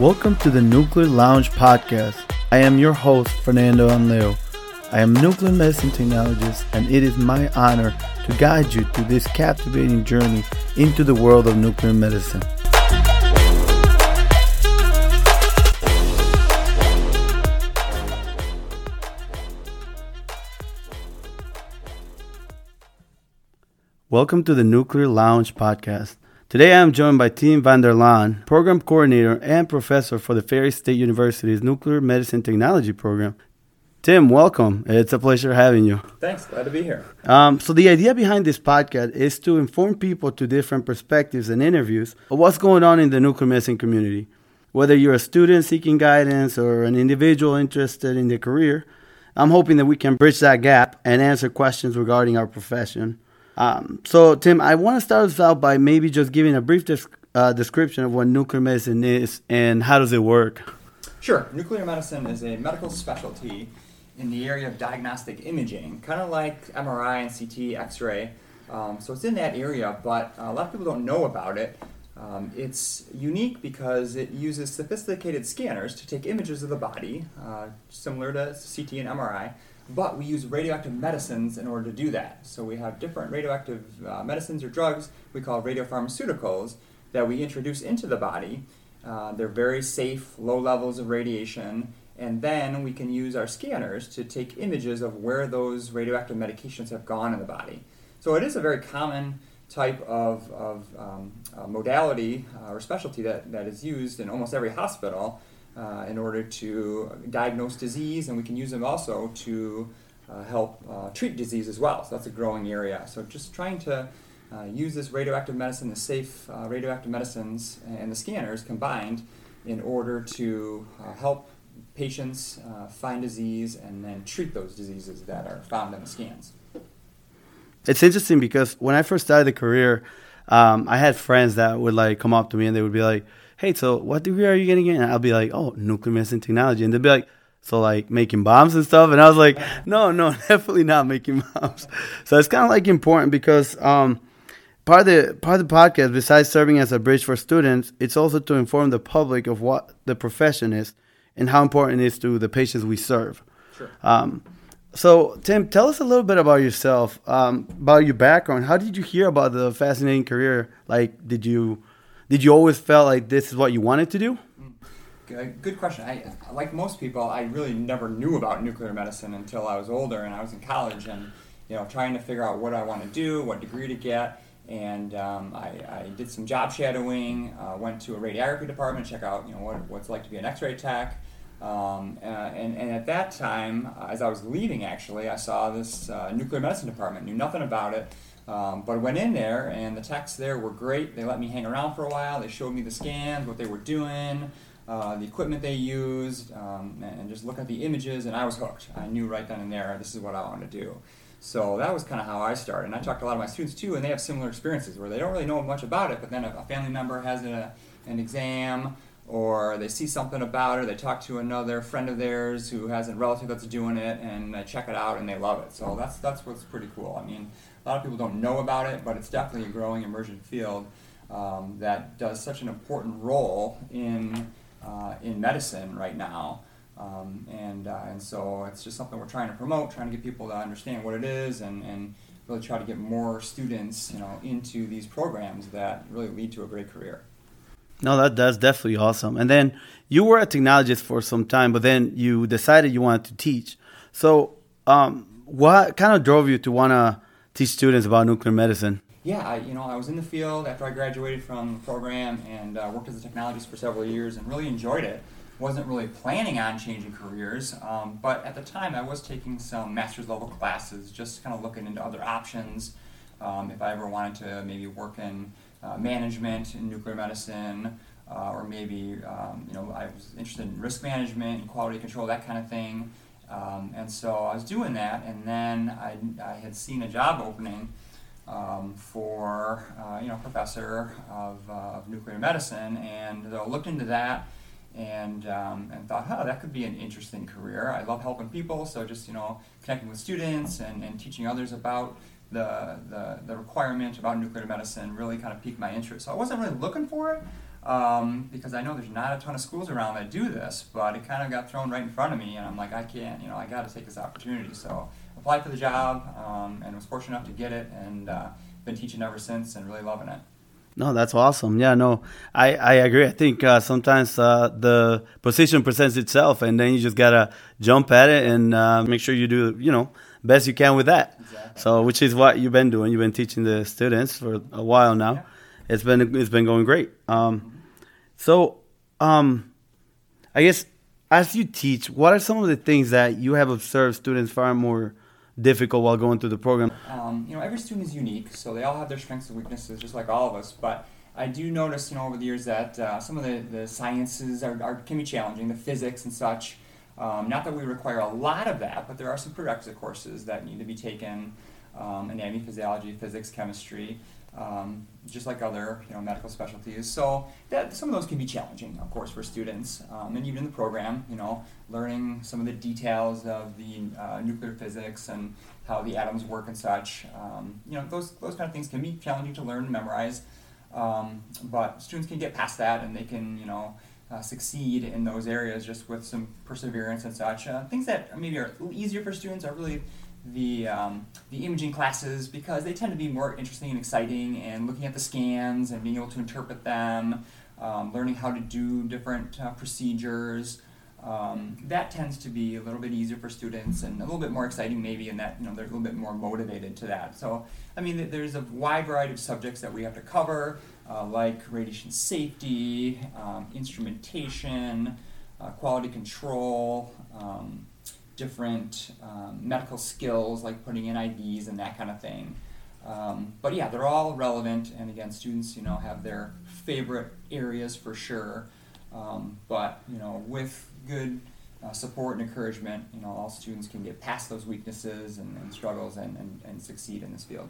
Welcome to the Nuclear Lounge podcast. I am your host, Fernando Anleo. I am nuclear medicine technologist, and it is my honor to guide you through this captivating journey into the world of nuclear medicine. Welcome to the Nuclear Lounge podcast. Today I am joined by Tim Vanderlaan, program coordinator and professor for the Ferris State University's Nuclear Medicine Technology program. Tim, welcome. It's a pleasure having you. Thanks. Glad to be here. Um, so the idea behind this podcast is to inform people to different perspectives and interviews of what's going on in the nuclear medicine community. Whether you're a student seeking guidance or an individual interested in their career, I'm hoping that we can bridge that gap and answer questions regarding our profession. Um, so, Tim, I want to start us out by maybe just giving a brief des- uh, description of what nuclear medicine is and how does it work. Sure. Nuclear medicine is a medical specialty in the area of diagnostic imaging, kind of like MRI and CT, X-ray. Um, so it's in that area, but a lot of people don't know about it. Um, it's unique because it uses sophisticated scanners to take images of the body, uh, similar to CT and MRI, but we use radioactive medicines in order to do that. So we have different radioactive uh, medicines or drugs we call radiopharmaceuticals that we introduce into the body. Uh, they're very safe, low levels of radiation, and then we can use our scanners to take images of where those radioactive medications have gone in the body. So it is a very common type of, of um, uh, modality uh, or specialty that, that is used in almost every hospital uh, in order to diagnose disease, and we can use them also to uh, help uh, treat disease as well. So that's a growing area. So just trying to uh, use this radioactive medicine, the safe uh, radioactive medicines, and the scanners combined in order to help patients find disease and then treat those diseases that are found in the scans. It's interesting because when I first started the career, um, I had friends that would like come up to me and they would be like, hey, so what degree are you getting in? And I'll be like, oh, nuclear medicine technology. And they'll be like, so like making bombs and stuff. And I was like, no, no, definitely not making bombs. So it's kind of like important because um, part of the part of the podcast, besides serving as a bridge for students, it's also to inform the public of what the profession is and how important it is to the patients we serve. Sure. Um, so Tim, tell us a little bit about yourself, um, about your background. How did you hear about the fascinating career? Like, did you did you always felt like this is what you wanted to do? Good question. I, like most people, I really never knew about nuclear medicine until I was older and I was in college and you know trying to figure out what I want to do, what degree to get, and um, I, I, did some job shadowing. Uh, went to a radiography department, check out you know what, what's like to be an X-ray tech. Um, uh, and, and at that time, as I was leaving, actually, I saw this uh, nuclear medicine department. Knew nothing about it. Um, but I went in there, and the techs there were great. They let me hang around for a while. They showed me the scans, what they were doing, uh, the equipment they used, um, and just look at the images, and I was hooked. I knew right then and there this is what I want to do. So that was kind of how I started. And I talked to a lot of my students too, and they have similar experiences where they don't really know much about it, but then a family member has a, an exam or they see something about it, they talk to another friend of theirs who has a relative that's doing it, and they check it out and they love it. So that's that's what's pretty cool. I mean, a lot of people don't know about it, but it's definitely a growing emerging field um, that does such an important role in uh, in medicine right now. Um, and uh, and so it's just something we're trying to promote, trying to get people to understand what it is, and, and really try to get more students, you know, into these programs that really lead to a great career. No, that that's definitely awesome. And then you were a technologist for some time, but then you decided you wanted to teach. So, um, what kind of drove you to want to teach students about nuclear medicine? Yeah, I, you know, I was in the field after I graduated from the program and uh, worked as a technologist for several years and really enjoyed it. Wasn't really planning on changing careers, um, but at the time I was taking some master's level classes, just kind of looking into other options. Um, if I ever wanted to maybe work in uh, management in nuclear medicine, uh, or maybe um, you know I was interested in risk management and quality control, that kind of thing. Um, and so I was doing that, and then I, I had seen a job opening um, for uh, you know professor of, uh, of nuclear medicine, and I looked into that and um, and thought, oh, that could be an interesting career. I love helping people, so just you know connecting with students and, and teaching others about the, the, the requirement about nuclear medicine really kind of piqued my interest. So I wasn't really looking for it, um, because I know there's not a ton of schools around that do this, but it kind of got thrown right in front of me, and I'm like, I can't, you know, I got to take this opportunity. So applied for the job um, and was fortunate enough to get it, and uh, been teaching ever since, and really loving it. No, that's awesome. Yeah, no, I, I agree. I think uh, sometimes uh, the position presents itself, and then you just gotta jump at it and uh, make sure you do, you know, best you can with that. Exactly. So, which is what you've been doing. You've been teaching the students for a while now. Yeah. It's been it's been going great. Um, so, um, I guess as you teach, what are some of the things that you have observed students find more difficult while going through the program? Um, you know, every student is unique, so they all have their strengths and weaknesses, just like all of us. But I do notice, you know, over the years that uh, some of the, the sciences are, are, can be challenging, the physics and such. Um, not that we require a lot of that, but there are some prerequisite courses that need to be taken: um, anatomy, physiology, physics, chemistry um, just like other you know, medical specialties. So that, some of those can be challenging, of course, for students. Um, and even in the program, you know, learning some of the details of the uh, nuclear physics and how the atoms work and such. Um, you know, those, those kind of things can be challenging to learn and memorize. Um, but students can get past that and they can, you know, uh, succeed in those areas just with some perseverance and such. Uh, things that maybe are easier for students are really the um, the imaging classes because they tend to be more interesting and exciting and looking at the scans and being able to interpret them, um, learning how to do different uh, procedures. Um, that tends to be a little bit easier for students and a little bit more exciting maybe in that you know they're a little bit more motivated to that. So I mean there's a wide variety of subjects that we have to cover uh, like radiation safety, um, instrumentation, uh, quality control. Um, different um, medical skills like putting in IVs and that kind of thing. Um, but yeah, they're all relevant, and again, students you know have their favorite areas for sure. Um, but you know, with good uh, support and encouragement, you know, all students can get past those weaknesses and, and struggles and, and, and succeed in this field.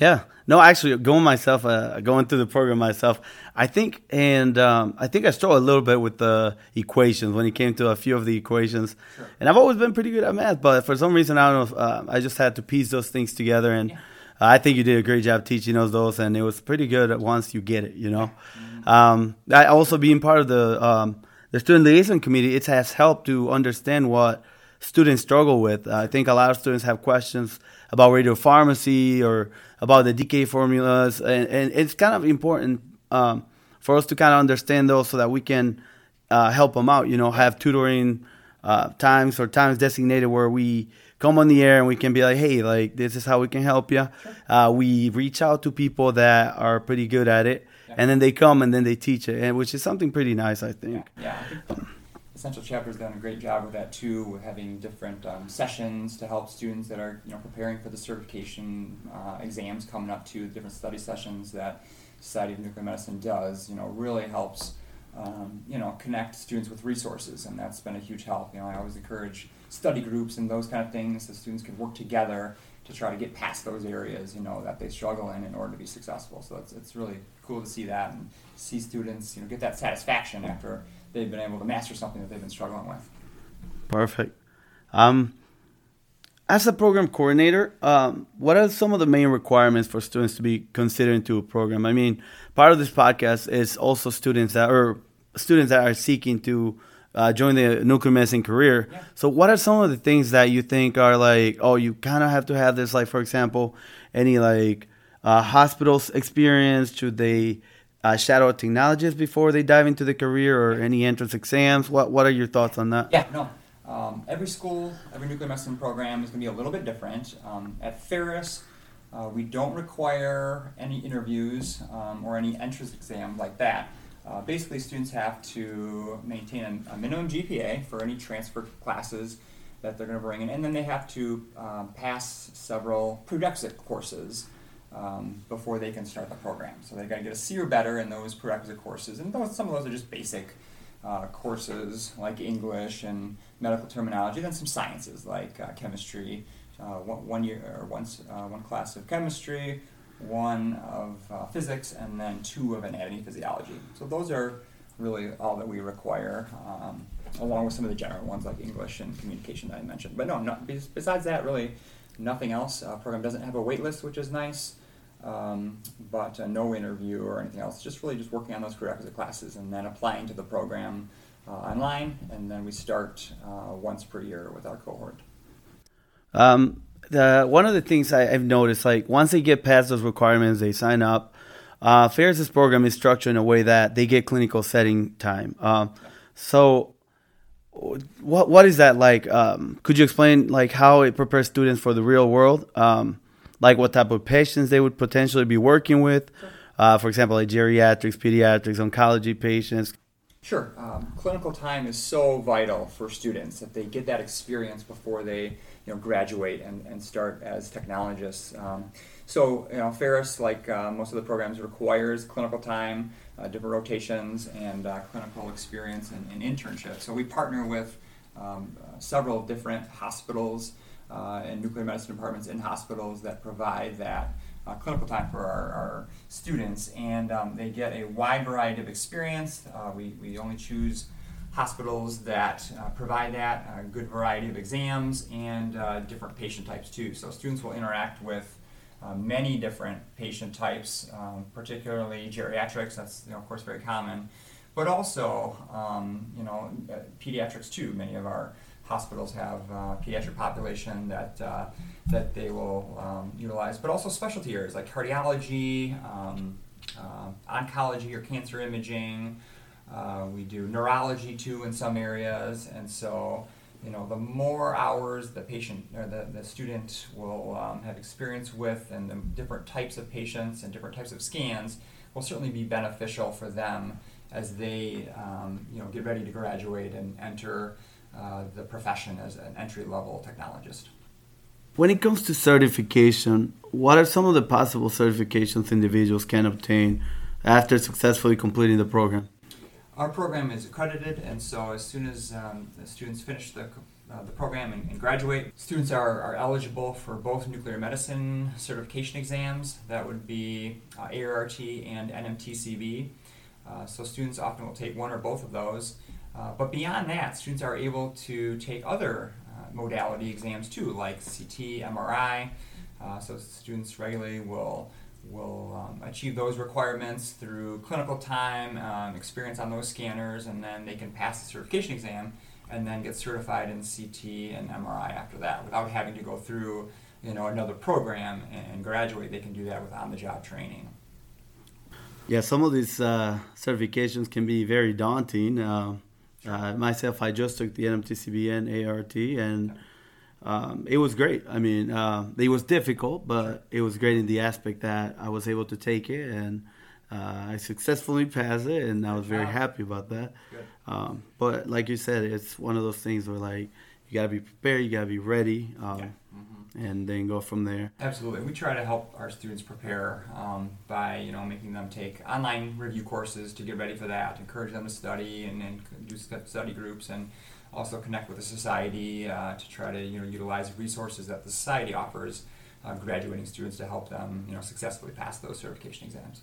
Yeah, no, actually, going myself, uh, going through the program myself, I think, and um, I think I struggled a little bit with the equations when it came to a few of the equations. Sure. And I've always been pretty good at math, but for some reason, I don't know. If, uh, I just had to piece those things together, and yeah. I think you did a great job teaching us those, and it was pretty good once you get it. You know, mm-hmm. um, I also being part of the um, the student liaison committee, it has helped to understand what students struggle with. I think a lot of students have questions about radiopharmacy or about the decay formulas, and, and it's kind of important um, for us to kind of understand those so that we can uh, help them out. You know, have tutoring uh, times or times designated where we come on the air and we can be like, hey, like this is how we can help you. Sure. Uh, we reach out to people that are pretty good at it, yeah. and then they come and then they teach it, and which is something pretty nice, I think. Yeah. yeah. Essential Chapter's done a great job with that too, with having different um, sessions to help students that are you know preparing for the certification uh, exams coming up to the different study sessions that Society of Nuclear Medicine does. You know, really helps um, you know connect students with resources, and that's been a huge help. You know, I always encourage study groups and those kind of things so students can work together to try to get past those areas you know that they struggle in in order to be successful. So it's it's really cool to see that and see students you know get that satisfaction after they've been able to master something that they've been struggling with. Perfect. Um, as a program coordinator, um, what are some of the main requirements for students to be considered into a program? I mean, part of this podcast is also students that are students that are seeking to uh, join the nuclear medicine career. Yeah. So, what are some of the things that you think are like, oh, you kind of have to have this? Like, for example, any like uh, hospitals experience? Should they uh, shadow technologists before they dive into the career or any entrance exams? What What are your thoughts on that? Yeah, no. Um, every school, every nuclear medicine program is going to be a little bit different. Um, at Ferris, uh, we don't require any interviews um, or any entrance exam like that. Uh, basically, students have to maintain a, a, minimum GPA for any transfer classes that they're going to bring in, and then they have to um, pass several prerequisite courses um, before they can start the program. So they've got to get a C or better in those prerequisite courses, and those, some of those are just basic uh, courses like English and medical terminology. Then some sciences like uh, chemistry, uh, one, one, year or once uh, one class of chemistry, one of uh, physics, and then two of anatomy physiology. So those are really all that we require. Um, along with some of the general ones like English and communication that I mentioned. But no, besides that, really nothing else. Uh, program doesn't have a wait list, which is nice. Um, but uh, no interview or anything else. Just really just working on those prerequisite classes and then applying to the program uh, online, and then we start uh, once per year with our cohort. Um, the one of the things I, have noticed, like once they get past those requirements, they sign up. Uh, Ferris's program is structured in a way that they get clinical setting time. Um, so, what what is that like? Um, could you explain like how it prepares students for the real world? Um, like what type of patients they would potentially be working with? Uh, for example, like geriatrics, pediatrics, oncology patients. Sure. Um, clinical time is so vital for students that they get that experience before they you know, graduate and, and start as technologists. Um, so, you know, Ferris, like uh, most of the programs, requires clinical time, uh, different rotations, and uh, clinical experience and, and internships. So, we partner with um, uh, several different hospitals and nuclear medicine departments in hospitals that provide that uh, clinical time for our, our students, and um, they get a wide variety of experience. Uh, we, we only choose hospitals that uh, provide that, a good variety of exams, and uh, different patient types too. So students will interact with uh, many different patient types, um, particularly geriatrics, that's you know, of course very common, but also um, you know, uh, pediatrics too. Many of our hospitals have uh, pediatric population that uh, that they will um, utilize, but also specialty areas like cardiology, um, uh, oncology or cancer imaging. Uh, we do neurology too in some areas, and so you know the more hours the patient or the, the student will um, have experience with and the different types of patients and different types of scans will certainly be beneficial for them as they um, you know get ready to graduate and enter uh, the profession as an entry level technologist. When it comes to certification, what are some of the possible certifications individuals can obtain after successfully completing the program? Our program is accredited, and so as soon as um, the students finish the, uh, the program and, and, graduate, students are, are eligible for both nuclear medicine certification exams. That would be uh, ARRT and NMTCB. Uh, so students often will take one or both of those. Uh, but beyond that, students are able to take other uh, modality exams too, like CT, MRI. Uh, so students regularly will will um, achieve those requirements through clinical time, um, experience on those scanners, and then they can pass the certification exam and then get certified in CT and MRI after that without having to go through you know another program and graduate. They can do that with on-the-job training. Yeah, some of these uh, certifications can be very daunting. Uh, uh, myself, I just took the NMTCB and ARRT, and um, it was great. I mean, uh, it was difficult, but it was great in the aspect that I was able to take it, and uh, I successfully passed it, and I was very happy about that. Um, but like you said, it's one of those things where like you gotta be prepared, you gotta be ready. Um, yeah. mm-hmm and then go from there. Absolutely, we try to help our students prepare um, by you know making them take online review courses to get ready for that, encourage them to study and, and do study groups, and also connect with the society uh, to try to you know utilize resources that the society offers uh, graduating students to help them you know successfully pass those certification exams.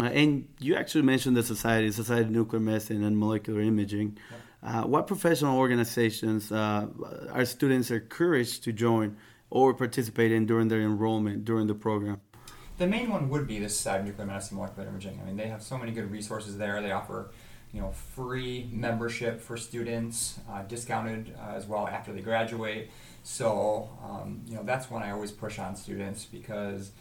Uh, and you actually mentioned the society, Society of Nuclear Medicine and Molecular Imaging. Uh, what professional organizations uh, are students encouraged to join or participate in during their enrollment during the program? The main one would be the Society of Nuclear Medicine Molecular Imaging. I mean, they have so many good resources there. They offer, you know, free membership for students, uh, discounted uh, as well after they graduate. So, um, you know, that's one I always push on students because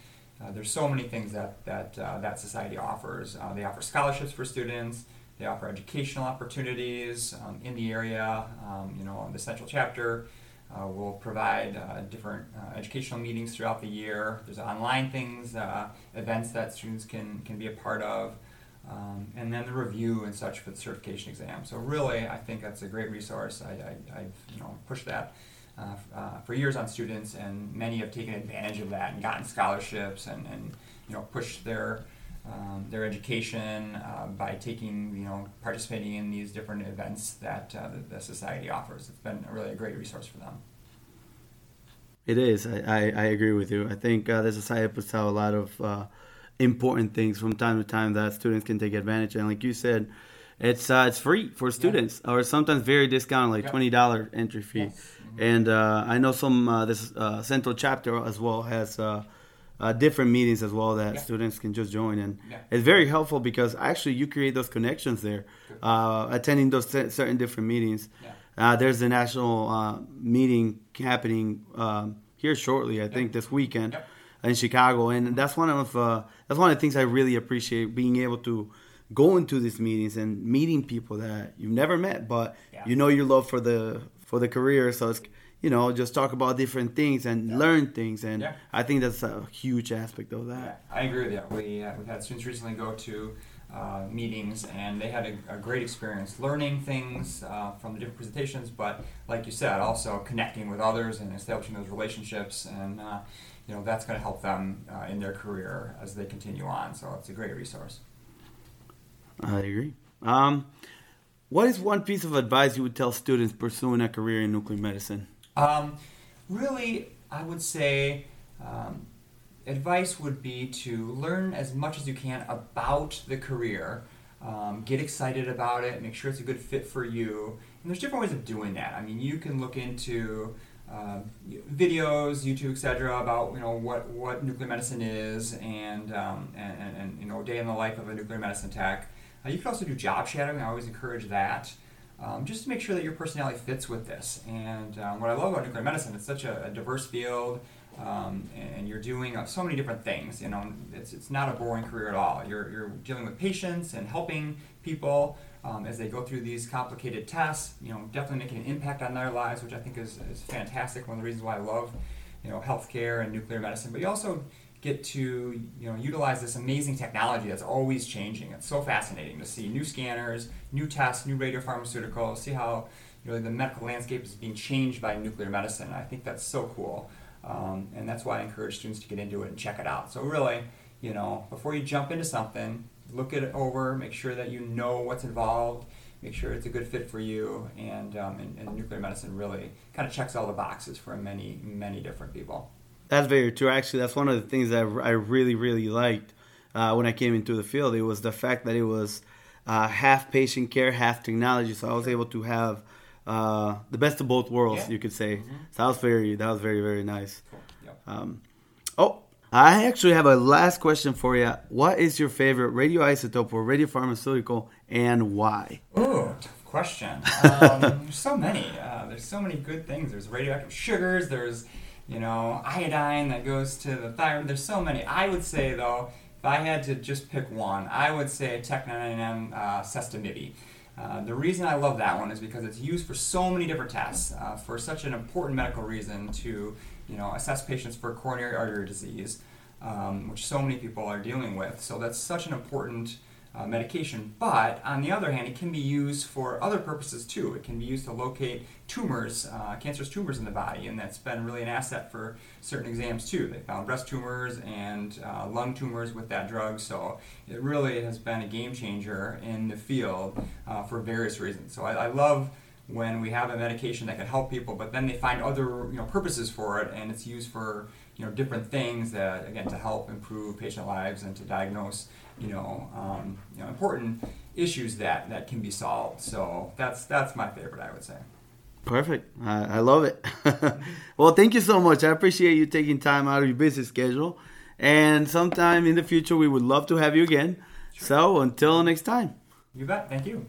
uh, there's so many things that that that society offers. They offer scholarships for students. They offer educational opportunities um, in the area. Um, you know, the central chapter uh, we'll provide uh, different uh, educational meetings throughout the year. There's online things, uh, events that students can, can be a part of, um, and then the review and such for the certification exam. So really, I think that's a great resource. I, I, have you know, pushed that uh, uh, for years on students, and many have taken advantage of that and gotten scholarships and, and you know, pushed their um, their education uh, by taking, you know, participating in these different events that uh, the, the, society offers. It's been really a great resource for them. It is. I, I, I agree with you. I think uh, the society puts out a lot of uh, important things from time to time that students can take advantage of. And like you said, it's uh, it's free for students, yeah. or sometimes very discounted, like twenty dollar entry fee. Yes. Mm-hmm. And uh, I know some this central chapter as well has uh, different meetings as well that Yeah. students can just join, and Yeah. it's very helpful because actually you create those connections there, uh, attending those cer- certain different meetings. Yeah. Uh, there's a national uh, meeting happening um, here shortly, I think, this weekend in Chicago, and that's one of uh, that's one of the things I really appreciate being able to go into these meetings and meeting people that you've never met, but you know your love for the for the career. So it's you know just talk about different things and learn things, and Yeah. I think that's a huge aspect of Yeah, that. I agree with you. We, uh, we've had students recently go to uh, meetings and they had a, a great experience learning things uh, from the different presentations, but like you said, also connecting with others and establishing those relationships. And, uh, you know, that's going to help them uh, in their career as they continue on. So it's a great resource. I agree. Um, what is one piece of advice you would tell students pursuing a career in nuclear medicine? Um, really, I would say um, advice would be to learn as much as you can about the career. Um, get excited about it. Make sure it's a good fit for you. And there's different ways of doing that. I mean, you can look into uh, videos, YouTube, etc., about you know what, what nuclear medicine is and, um, and, and, and you know day in the life of a nuclear medicine tech. Uh, you can also do job shadowing. I always encourage that um, just to make sure that your personality fits with this. And um, what I love about nuclear medicine, it's such a, a diverse field, um, and, you're doing uh, so many different things. You know, it's, it's not a boring career at all. You're, you're dealing with patients and helping people um, as they go through these complicated tests. You know, definitely making an impact on their lives, which I think is, is fantastic. One of the reasons why I love, you know, healthcare and nuclear medicine. But you also get to you know utilize this amazing technology that's always changing. It's so fascinating to see new scanners, new tests, new radiopharmaceuticals, see how you know the medical landscape is being changed by nuclear medicine. I think that's so cool, um, and that's why I encourage students to get into it and check it out. So really, you know, before you jump into something, look it over, make sure that you know what's involved. Make sure it's a good fit for you, and, um, and, and nuclear medicine really kind of checks all the boxes for many, many different people. That's very true. Actually, that's one of the things that I really, really liked uh, when I came into the field. It was the fact that it was uh, half patient care, half technology. So I was able to have uh, the best of both worlds, Yeah. you could say. So that was very, that was very, very nice. Cool. Yep. Um, oh, I actually have a last question for you. What is your favorite radioisotope or radiopharmaceutical, and why? Ooh, tough question. Um, there's so many. Uh, there's so many good things. There's radioactive sugars. There's, you know, iodine that goes to the thyroid. There's so many. I would say though, if I had to just pick one, I would say Tech 99M uh. Uh, the reason I love that one is because it's used for so many different tests uh, for such an important medical reason to, you know, assess patients for coronary artery disease, um, which so many people are dealing with. So that's such an important uh, medication. But on the other hand, it can be used for other purposes too. It can be used to locate tumors, uh, cancerous tumors in the body, and that's been really an asset for certain exams too. They found breast tumors and uh, lung tumors with that drug, so it really has been a game changer in the field uh, for various reasons. So I, I love when we have a medication that can help people, but then they find other you know purposes for it, and it's used for you know different things that again to help improve patient lives and to diagnose you know um, you know important issues that that can be solved. So that's that's my favorite, I would say. Perfect. I, I love it. well, thank you so much. I appreciate you taking time out of your busy schedule. And sometime in the future, we would love to have you again. So until next time. You bet. Thank you.